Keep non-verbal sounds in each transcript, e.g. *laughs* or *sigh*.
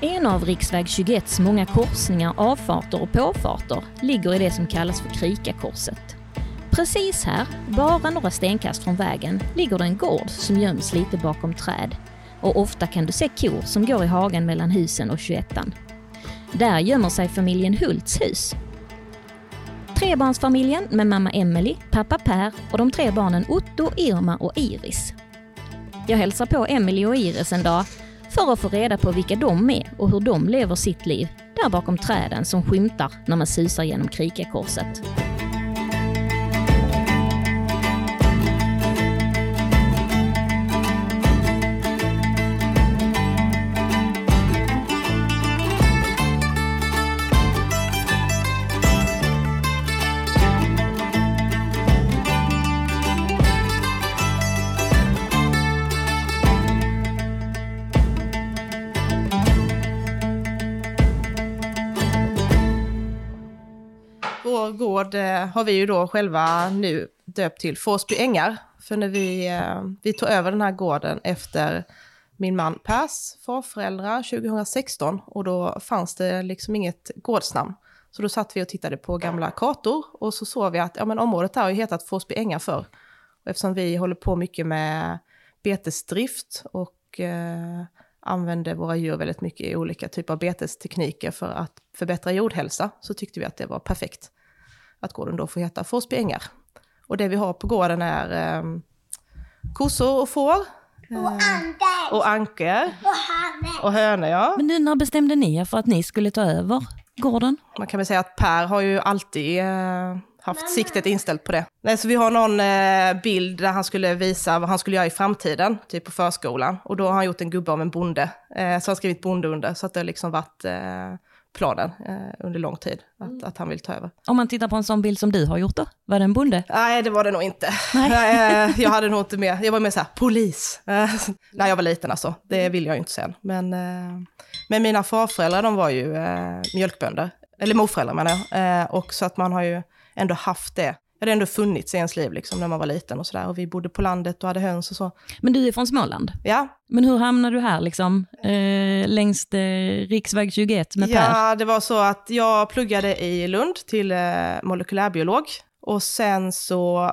En av riksväg 21s många korsningar, avfarter och påfarter ligger i det som kallas för Krikakorset. Precis här, bara några stenkast från vägen, ligger det en gård som göms lite bakom träd. Och ofta kan du se kor som går i hagen mellan husen och 21 Där gömmer sig familjen Hults hus. Trebarnsfamiljen med mamma Emily, pappa Per och de tre barnen Otto, Irma och Iris. Jag hälsar på Emily och Iris en dag för att få reda på vilka de är och hur de lever sitt liv där bakom träden som skymtar när man susar genom Krikakorset. korset gård eh, har vi ju då själva nu döpt till Forsby ängar. För när vi, eh, vi tog över den här gården efter min man Pers farföräldrar 2016 och då fanns det liksom inget gårdsnamn. Så då satt vi och tittade på gamla kartor och så såg vi att ja, men området här har ju hetat Forsby ängar förr. Och eftersom vi håller på mycket med betesdrift och eh, använder våra djur väldigt mycket i olika typer av betestekniker för att förbättra jordhälsa så tyckte vi att det var perfekt att gården då får heta Forsby ängar. Och det vi har på gården är eh, kossor och får. Och anker. Och anker. Och hane. Och hönor, ja. Men nu när bestämde ni er för att ni skulle ta över gården? Man kan väl säga att Per har ju alltid eh, haft siktet inställt på det. Nej, så vi har någon eh, bild där han skulle visa vad han skulle göra i framtiden, typ på förskolan. Och då har han gjort en gubbe av en bonde. Eh, så har han skrivit bonde under, så att det har liksom varit eh, planen eh, under lång tid, att, att han vill ta över. Om man tittar på en sån bild som du har gjort då, var det en bonde? Nej, det var det nog inte. Nej. Eh, *laughs* jag hade nog inte med, jag var mer så här, polis. Eh, När jag var liten alltså, det vill jag ju inte sen. Men, eh, men mina farföräldrar, de var ju eh, mjölkbönder. Eller morföräldrar menar jag. Eh, och så att man har ju ändå haft det. Hade ändå funnits i ens liv liksom, när man var liten och sådär. Och vi bodde på landet och hade höns och så. Men du är från Småland. Ja, Men hur hamnade du här liksom, eh, längs eh, riksväg 21 med Per? ja det var så att jag pluggade i Lund till eh, molekylärbiolog. Och sen så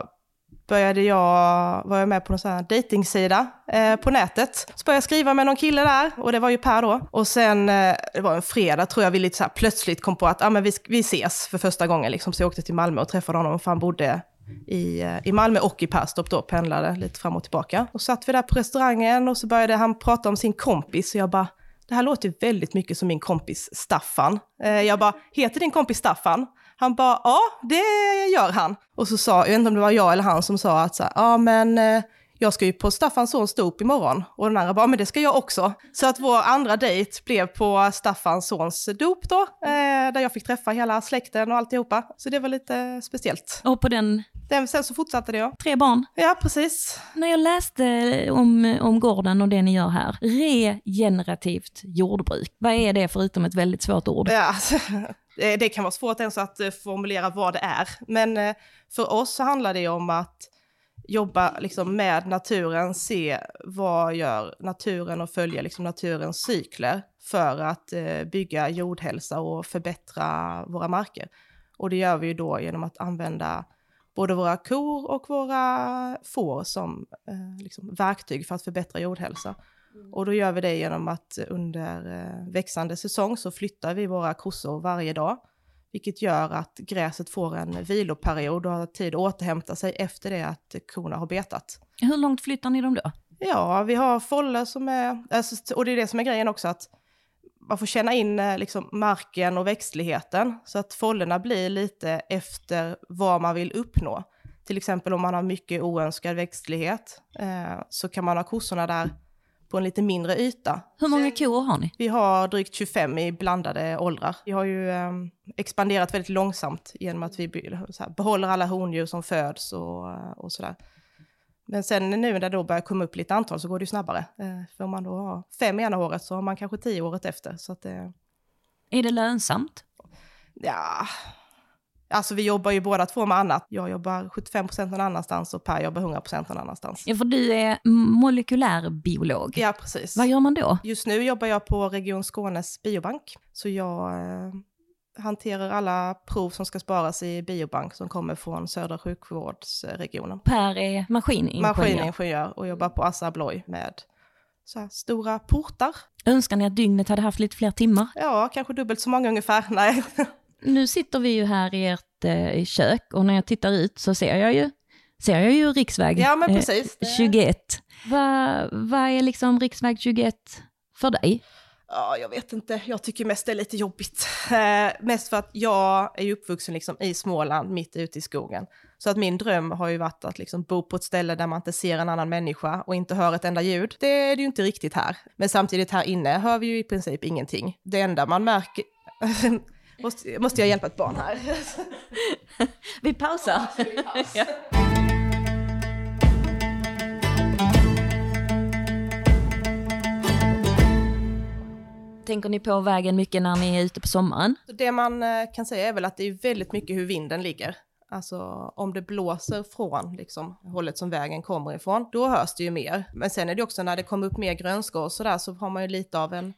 började jag, var jag med på någon sån här dejtingsida eh, på nätet. Så började jag skriva med någon kille där och det var ju Per då. Och sen, eh, det var en fredag tror jag, vi lite så här plötsligt kom på att ah, men vi, vi ses för första gången. Liksom. Så jag åkte till Malmö och träffade honom för han bodde i, eh, i Malmö och i Perstorp då, pendlade lite fram och tillbaka. Och satt vi där på restaurangen och så började han prata om sin kompis och jag bara, det här låter ju väldigt mycket som min kompis Staffan. Eh, jag bara, heter din kompis Staffan? Han bara, ja det gör han. Och så sa, jag vet inte om det var jag eller han som sa att så här, ja men eh, jag ska ju på Staffans sons dop imorgon. Och den andra bara, men det ska jag också. Så att vår andra dejt blev på Staffans sons dop då, eh, där jag fick träffa hela släkten och alltihopa. Så det var lite speciellt. Och på den, Den, sen så fortsatte det ja. tre barn. Ja, precis. När jag läste om, om gården och det ni gör här, regenerativt jordbruk, vad är det förutom ett väldigt svårt ord? Ja, alltså, *laughs* det kan vara svårt ens att eh, formulera vad det är. Men eh, för oss så handlar det om att jobba liksom med naturen, se vad gör naturen och följa liksom naturens cykler för att eh, bygga jordhälsa och förbättra våra marker. Och det gör vi ju då genom att använda både våra kor och våra får som eh, liksom verktyg för att förbättra jordhälsa. Och då gör vi det genom att under eh, växande säsong så flyttar vi våra kossor varje dag. Vilket gör att gräset får en viloperiod och har tid att återhämta sig efter det att korna har betat. Hur långt flyttar ni dem då? Ja, vi har foller som är, alltså, och det är det som är grejen också att man får känna in eh, liksom, marken och växtligheten så att follerna blir lite efter vad man vill uppnå. Till exempel om man har mycket oönskad växtlighet eh, så kan man ha kossorna där på en lite mindre yta. Hur många kor har ni? Vi har drygt 25 i blandade åldrar. Vi har ju eh, expanderat väldigt långsamt genom att vi här, behåller alla hondjur som föds och, eh, och sådär. Men sen nu när det då börjar komma upp lite antal så går det ju snabbare. Eh, för om man då har fem ena året så har man kanske tio året efter. Så att det, Är det lönsamt? ja, Alltså vi jobbar ju båda två med annat. Jag jobbar 75% någon annanstans och Per jobbar 100% någon annanstans. Ja, för du är molekylärbiolog. Ja, precis. Vad gör man då? Just nu jobbar jag på Region Skånes biobank. Så jag eh, hanterar alla prov som ska sparas i biobank som kommer från södra sjukvårdsregionen. Per är maskiningenjör. Maskiningenjör och jobbar på Assa Abloy med så här stora portar. Önskar ni att dygnet hade haft lite fler timmar? Ja, kanske dubbelt så många ungefär. *laughs* Nej. Nu sitter vi ju här i ert eh, kök och när jag tittar ut så ser jag ju, ser jag ju riksväg Ja, men eh, precis. Det- 21. Vad vad är liksom riksväg 21 för dig? Ja, jag vet inte. Jag tycker mest det är lite jobbigt. Eh, mest för att jag är uppvuxen liksom i Småland, mitt ute i skogen. Så att min dröm har ju varit att liksom bo på ett ställe där man inte ser en annan människa och inte hör ett enda ljud. Det är det ju inte riktigt här. Men samtidigt här inne hör vi ju i princip ingenting. Det enda man märker... *laughs* måste, måste jag hjälpa ett barn här? *laughs* Vi pausar. Ja. Tänker ni på vägen mycket när ni är ute på sommaren? Det man eh, kan säga är väl att det är väldigt mycket hur vinden ligger. Alltså om det blåser från liksom, hållet som vägen kommer ifrån, då hörs det ju mer. Men sen är det också när det kommer upp mer grönska och sådär så har man ju lite av en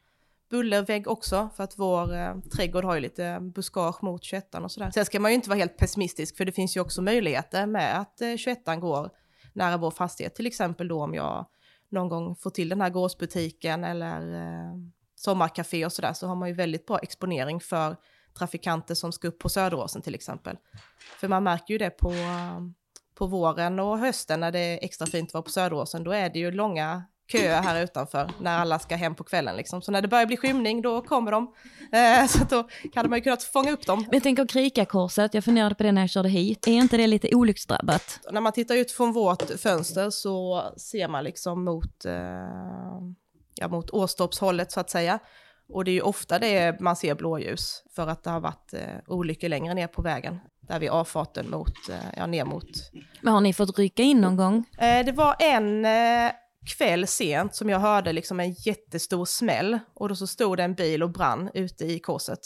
bullervägg också för att vår eh, trädgård har ju lite eh, buskage mot 21 och sådär. Sen ska man ju inte vara helt pessimistisk för det finns ju också möjligheter med att eh, 21 går nära vår fastighet. Till exempel då om jag någon gång får till den här gårdsbutiken eller eh, sommarkafé och sådär så har man ju väldigt bra exponering för trafikanter som ska upp på Söderåsen till exempel. För man märker ju det på, eh, på våren och hösten när det är extra fint att vara på Söderåsen, då är det ju långa köer här utanför när alla ska hem på kvällen liksom. Så när det börjar bli skymning då kommer de. Eh, så då hade man ju kunnat fånga upp dem. Men jag tänker Krikakorset, jag funderade på det när jag körde hit. Är inte det lite olycksdrabbat? När man tittar ut från vårt fönster så ser man liksom mot, eh, ja, mot Åstorpshållet så att säga. Och det är ju ofta det man ser blåljus för att det har varit eh, olyckor längre ner på vägen. Där vid avfarten mot, eh, ja, ner mot. Men har ni fått rycka in någon gång? Eh, det var en eh, kväll sent som jag hörde liksom en jättestor smäll och då så stod det en bil och brann ute i korset.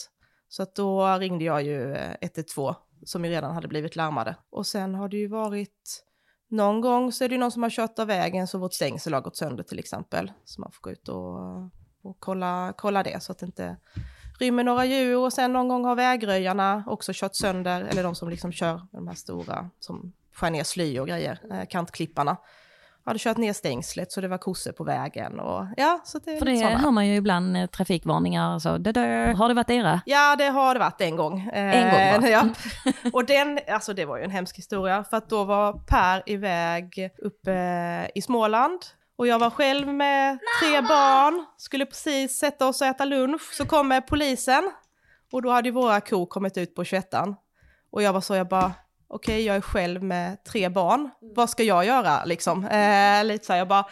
Så att då ringde jag ju eh, 112 som ju redan hade blivit larmade. Och sen har det ju varit någon gång så är det ju någon som har kört av vägen så vårt stängsel har gått sönder till exempel. Så man får gå ut och, och kolla, kolla det så att det inte rymmer några djur. Och sen någon gång har vägröjarna också kört sönder, eller de som liksom kör med de här stora som skär ner sly och grejer, eh, kantklipparna. Hade kört ner stängslet så det var kossor på vägen och ja, så det För det sådana. hör man ju ibland eh, trafikvarningar så. Det där. Har det varit era? Ja, det har det varit en gång. En gång, va? *laughs* ja. *laughs* Och den, alltså det var ju en hemsk historia, för att då var Per iväg uppe i Småland. Och jag var själv med tre barn, skulle precis sätta oss och äta lunch, så kommer polisen. Och då hade ju våra kor kommit ut på 21 Och jag var så, jag bara, okej jag är själv med tre barn, vad ska jag göra liksom? Eh, lite så här, jag bara,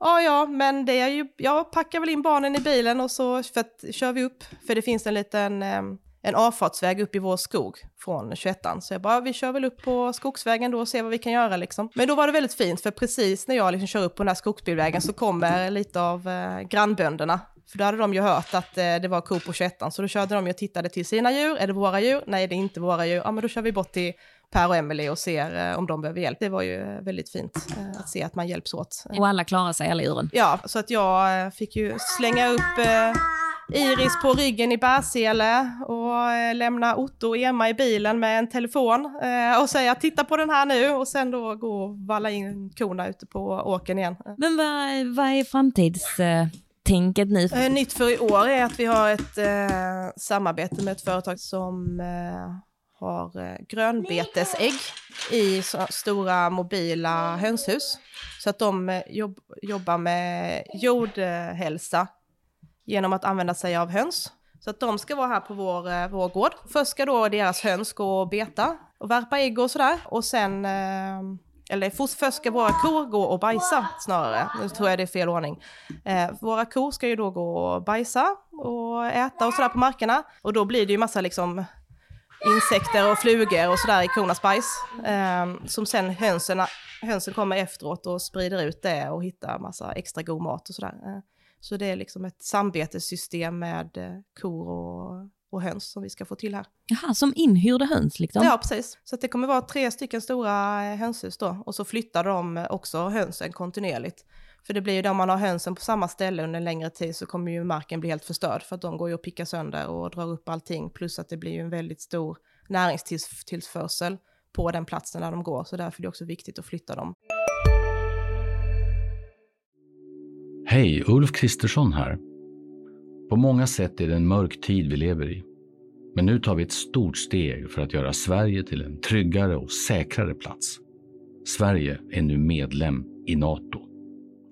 Ja, ja, men det är ju, jag packar väl in barnen i bilen och så för att, kör vi upp, för det finns en liten eh, en avfartsväg upp i vår skog från 21 Så jag bara, vi kör väl upp på skogsvägen då och ser vad vi kan göra liksom. Men då var det väldigt fint, för precis när jag liksom kör upp på den här skogsbilvägen så kommer lite av eh, grannbönderna. För då hade de ju hört att eh, det var ko på 21 så då körde de ju och tittade till sina djur. Är det våra djur? Nej, det är inte våra djur. Ja, men då kör vi bort till Per och Emily och ser eh, om de behöver hjälp. Det var ju eh, väldigt fint eh, att se att man hjälps åt. Och alla klarar sig, alla djuren. Ja, så att jag fick ju slänga upp Iris på ryggen i bärsele och lämna Otto och Emma i bilen med en telefon och säga titta på den här nu och sen då gå och valla in korna ute på åkern igen. Men vad, vad är framtidstänket nu? Eh, nytt för i år är att vi har ett eh, samarbete med ett företag som eh, har eh, grönbetesägg i stora mobila hönshus. Så att de eh, jobb, jobbar med jordhälsa genom att använda sig av höns. Så att de ska vara här på vår, eh, vår gård. Först ska då deras höns gå och beta och värpa ägg och sådär. Och sen, eller först ska våra kor gå och bajsa snarare. Nu tror jag det är fel ordning. Våra kor ska ju då gå och bajsa och äta och sådär på markerna. Och då blir det ju massa liksom insekter och flugor och sådär i kornas bajs. Eh, som sen hönsen, hönsen kommer efteråt och sprider ut det och hittar massa extra god mat och sådär. Eh, så det är liksom ett samarbetessystem med eh, kor och och höns som vi ska få till här. Jaha, som inhyrda höns liksom? Ja, precis. Så det kommer vara tre stycken stora eh, hönshus då. Och så flyttar de också hönsen kontinuerligt. För det blir ju då om man har hönsen på samma ställe under en längre tid så kommer ju marken bli helt förstörd för att de går ju att picka sönder och drar upp allting. Plus att det blir ju en väldigt stor näringstillförsel på den platsen där de går. Så därför är det också viktigt att flytta dem. Hej, Ulf Kristersson här. På många sätt är det en mörk tid vi lever i. Men nu tar vi ett stort steg för att göra Sverige till en tryggare och säkrare plats. Sverige är nu medlem i Nato.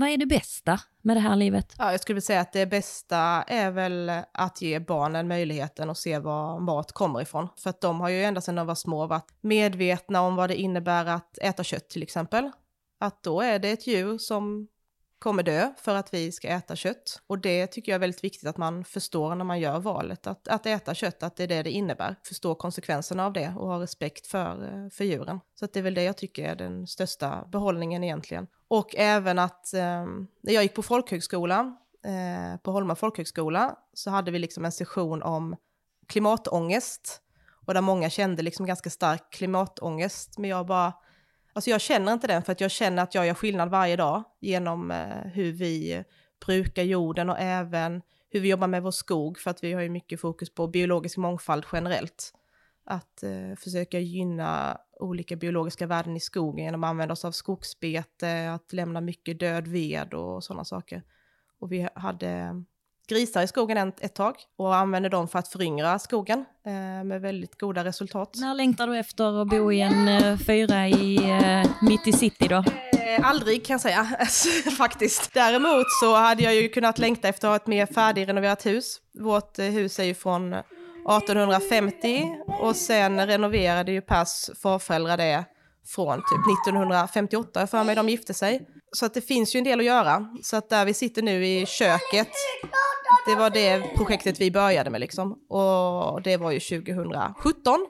Vad är det bästa med det här livet? Ja, jag skulle vilja säga att det bästa är väl att ge barnen möjligheten att se var mat kommer ifrån. För att de har ju ända sedan de var små varit medvetna om vad det innebär att äta kött till exempel. Att då är det ett djur som kommer dö för att vi ska äta kött. Och det tycker jag är väldigt viktigt att man förstår när man gör valet. Att, att äta kött, att det är det det innebär. Förstå konsekvenserna av det och ha respekt för, eh, för djuren. Så att det är väl det jag tycker är den största behållningen egentligen. Och även att eh, när jag gick på folkhögskola, eh, på Holma folkhögskola, så hade vi liksom en session om klimatångest. Och där många kände liksom ganska stark klimatångest. Men jag bara, Alltså jag känner inte den för att jag känner att jag gör skillnad varje dag genom eh, hur vi brukar jorden och även hur vi jobbar med vår skog för att vi har ju mycket fokus på biologisk mångfald generellt. Att eh, försöka gynna olika biologiska värden i skogen genom att använda oss av skogsbete, att lämna mycket död ved och sådana saker. Och vi hade grisar i skogen ett, tag och använder dem för att föryngra skogen eh, med väldigt goda resultat. När längtar du efter att bo i en eh, fyra i, eh, mitt i city då? Aldrig kan jag säga, *laughs* faktiskt. Däremot så hade jag ju kunnat längta efter att ha ett mer färdigrenoverat hus. Vårt hus är ju från 1850 och sen renoverade ju Pers farföräldrar det från typ 1958 för mig de gifte sig. Så att det finns ju en del att göra. Så att där vi sitter nu i köket, det var det projektet vi började med liksom. Och det var ju 2017.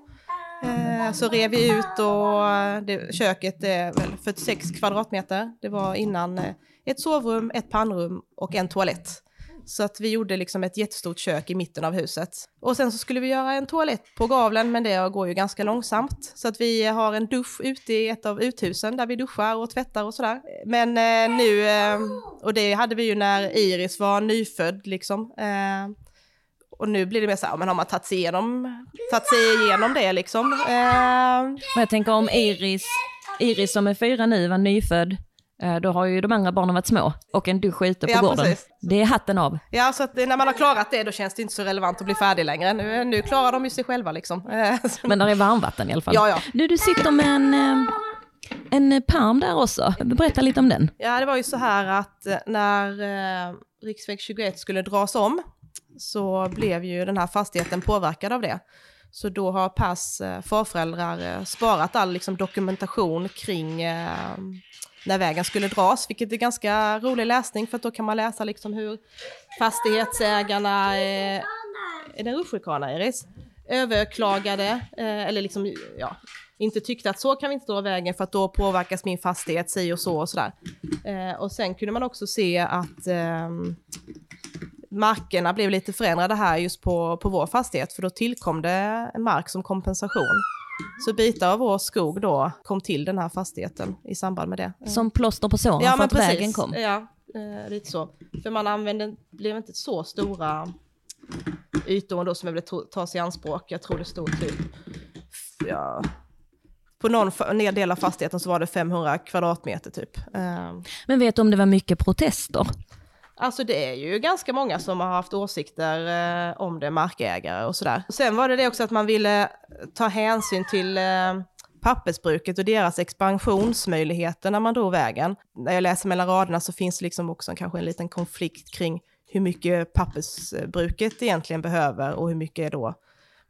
Eh, så rev vi ut och eh, det, köket är väl 46 kvadratmeter. Det var innan eh, ett sovrum, ett pannrum och en toalett. Så att vi gjorde liksom ett jättestort kök i mitten av huset. Och sen så skulle vi göra en toalett på gavlen, men det går ju ganska långsamt. Så att vi har en dusch ute i ett av uthusen där vi duschar och tvättar och sådär. Men eh, nu, eh, och det hade vi ju när Iris var nyfödd liksom. Eh, och nu blir det mer så här, men har man tagit sig igenom, tagit sig igenom det liksom? Eh. jag tänker om Iris, Iris som är fyra nu var nyfödd, då har ju de andra barnen varit små och en dusch ute på ja, gården. Precis. Det är hatten av. Ja, så att när man har klarat det då känns det inte så relevant att bli färdig längre. Nu, nu klarar de ju sig själva liksom. *laughs* Men där är varmvatten i alla fall. Ja, ja. Du, du sitter med en, eh, en palm där också. Berätta lite om den. Ja, det var ju så här att eh, när eh, riksväg 21 skulle dras om så blev ju den här fastigheten påverkad av det. Så då har Pers farföräldrar sparat all liksom, dokumentation kring eh, när vägen skulle dras, vilket är ganska rolig läsning för att då kan man läsa liksom hur fastighetsägarna, eh, är det en rutschkana Iris? Överklagade, eh, eller liksom, ja, inte tyckte att så kan vi inte dra vägen för att då påverkas min fastighet si och så och sådär. Eh, och sen kunde man också se att eh, markerna blev lite förändrade här just på, på vår fastighet för då tillkom det mark som kompensation. Så bitar av vår skog då kom till den här fastigheten i samband med det. Som plåster på såren ja, för att precis. vägen kom? Ja, eh, lite så. För man använde, blev inte så stora ytor då som jag ville tas i anspråk. Jag tror det stod typ, ja, på någon del av fastigheten så var det 500 kvadratmeter typ. Eh. Men vet du om det var mycket protester? Alltså det är ju ganska många som har haft åsikter eh, om det, markägare och sådär. Sen var det det också att man ville ta hänsyn till eh, pappersbruket och deras expansionsmöjligheter när man drog vägen. När jag läser mellan raderna så finns det liksom också kanske en liten konflikt kring hur mycket pappersbruket egentligen behöver och hur mycket är då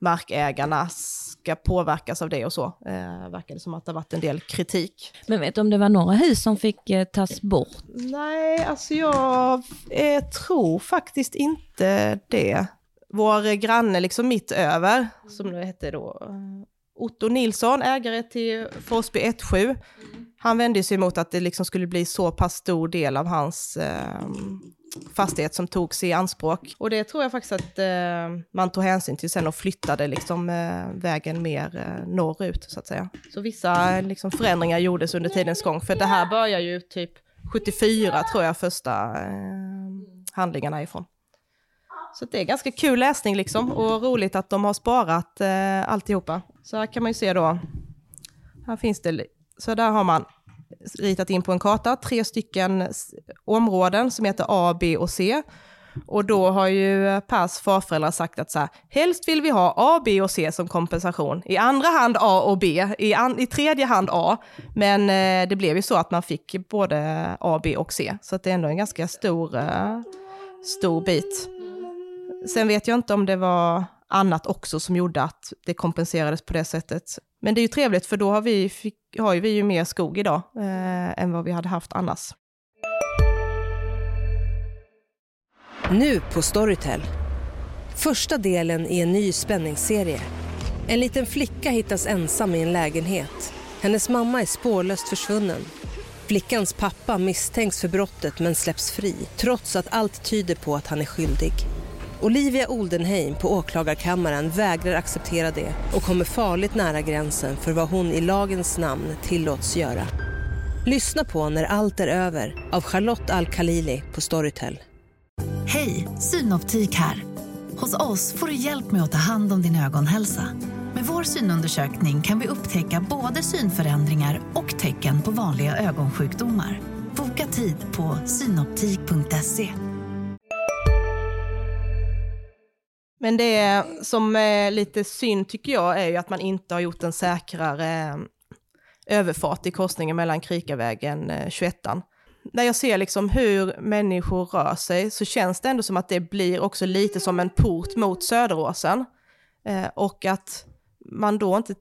markägarna ska påverkas av det och så. Eh, verkar det som att det har varit en del kritik. Men vet du om det var några hus som fick eh, tas bort? Nej, alltså jag eh, tror faktiskt inte det. Vår granne liksom mitt över, som det hette då, eh, Otto Nilsson, ägare till Forsby 17, han vände sig emot att det liksom skulle bli så pass stor del av hans eh, fastighet som togs i anspråk. Och det tror jag faktiskt att eh, man tog hänsyn till sen och flyttade liksom, eh, vägen mer eh, norrut, så att säga. Så vissa eh, liksom, förändringar gjordes under tidens gång, för det här börjar ju typ 74, tror jag, första eh, handlingarna ifrån. Så det är ganska kul läsning liksom, och roligt att de har sparat eh, alltihopa. Så här kan man ju se då, här finns det, så där har man ritat in på en karta tre stycken områden som heter A, B och C. Och då har ju Pers farföräldrar sagt att så här, helst vill vi ha A, B och C som kompensation. I andra hand A och B, i, an, i tredje hand A. Men eh, det blev ju så att man fick både A, B och C. Så det är ändå en ganska stor, eh, stor bit. Sen vet jag inte om det var annat också som gjorde att det kompenserades på det sättet. Men det är ju trevligt för då har vi, fick, har vi ju mer skog idag eh, än vad vi hade haft annars. Nu på Storytel. Första delen i en ny spänningsserie. En liten flicka hittas ensam i en lägenhet. Hennes mamma är spårlöst försvunnen. Flickans pappa misstänks för brottet men släpps fri trots att allt tyder på att han är skyldig. Olivia Oldenheim på åklagarkammaren vägrar acceptera det och kommer farligt nära gränsen för vad hon i lagens namn tillåts göra. Lyssna på När allt är över av Charlotte Al-Khalili på Storytel. Hej, Synoptik här. Hos oss får du hjälp med att ta hand om din ögonhälsa. Med vår synundersökning kan vi upptäcka både synförändringar och tecken på vanliga ögonsjukdomar. Boka tid på synoptik.se. Men det som är lite synd tycker jag är ju att man inte har gjort en säkrare eh, överfart i korsningen mellan Krikavägen eh, 21. När jag ser liksom hur människor rör sig så känns det ändå som att det blir också lite som en port mot Söderåsen. Eh, och att man då inte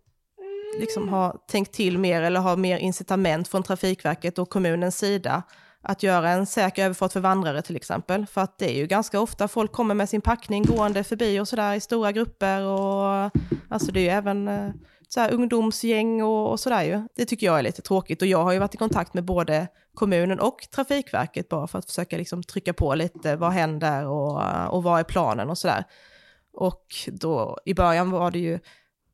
liksom har tänkt till mer eller har mer incitament från Trafikverket och kommunens sida att göra en säker överfart för vandrare till exempel. För att det är ju ganska ofta folk kommer med sin packning gående förbi och sådär i stora grupper och alltså det är ju även eh, så här ungdomsgäng och, och sådär ju. Det tycker jag är lite tråkigt och jag har ju varit i kontakt med både kommunen och Trafikverket bara för att försöka liksom trycka på lite, vad händer och, och vad är planen och sådär. Och då i början var det ju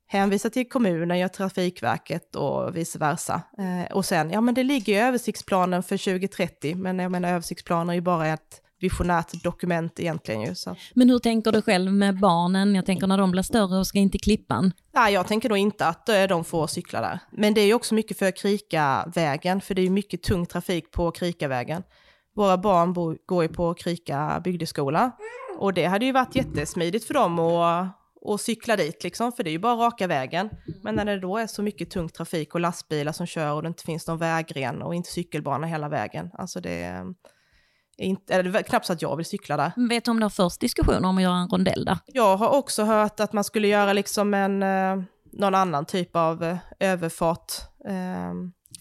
hänvisa till kommunen, gör Trafikverket och vice versa. Eh, och sen, ja men det ligger i översiktsplanen för 2030, men jag menar översiktsplaner är ju bara ett visionärt dokument egentligen ju. Så. Men hur tänker du själv med barnen? Jag tänker när de blir större och ska in till Klippan. Nej, jag tänker då inte att eh, de får cykla där. Men det är ju också mycket för Krikavägen, för det är ju mycket tung trafik på Krikavägen. Våra barn bor, går ju på Krika bygdeskola och det hade ju varit jättesmidigt för dem att och cykla dit liksom, för det är ju bara raka vägen. Men när det då är så mycket tung trafik och lastbilar som kör och det inte finns någon vägren och inte cykelbana hela vägen, alltså det är, inte, är det knappt så att jag vill cykla där. Vet du om det har först diskussioner om att göra en rondell där? Jag har också hört att man skulle göra liksom en, eh, någon annan typ av eh, överfart. Eh,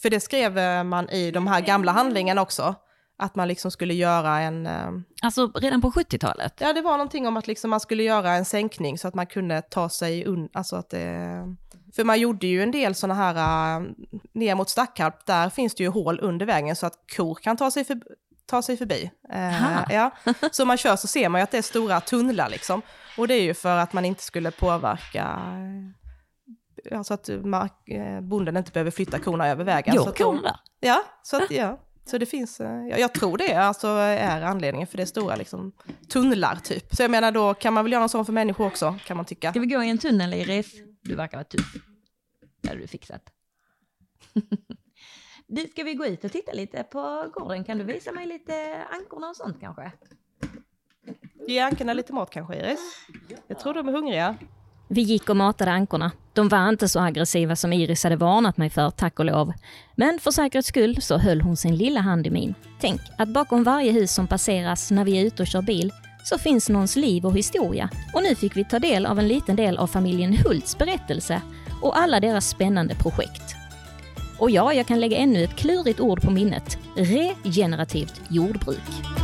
för det skrev man i de här gamla handlingarna också att man liksom skulle göra en... Eh, alltså redan på 70-talet? Ja, det var någonting om att liksom man skulle göra en sänkning så att man kunde ta sig un, alltså att det, För man gjorde ju en del sådana här, uh, ner mot Stackarp, där finns det ju hål under vägen så att kor kan ta sig, för, ta sig förbi. Uh, ja. Så man kör så ser man ju att det är stora tunnlar liksom. Och det är ju för att man inte skulle påverka Alltså att mark, bonden inte behöver flytta korna över vägen. Jo, korna? Ja, så att, ja. Så det finns, eh, jag, jag tror det alltså är anledningen för det är stora liksom, tunnlar typ. Så jag menar då kan man väl göra en sån för människor också kan man tycka. Ska vi gå i en tunnel Iris? Du verkar vara tuff. Det hade du fixat. *laughs* du, ska vi gå ut och titta lite på gården? Kan du visa mig lite ankorna och sånt kanske? Ge ankorna lite mat kanske Iris? Jag tror de är hungriga. Vi gick och matade ankorna. De var inte så aggressiva som Iris hade varnat mig för, tack och lov. Men för säkerhets skull så höll hon sin lilla hand i min. Tänk att bakom varje hus som passeras när vi är ute och kör bil så finns någons liv och historia. Och nu fick vi ta del av en liten del av familjen Hults berättelse och alla deras spännande projekt. Och ja, jag kan lägga ännu ett klurigt ord på minnet. Regenerativt jordbruk.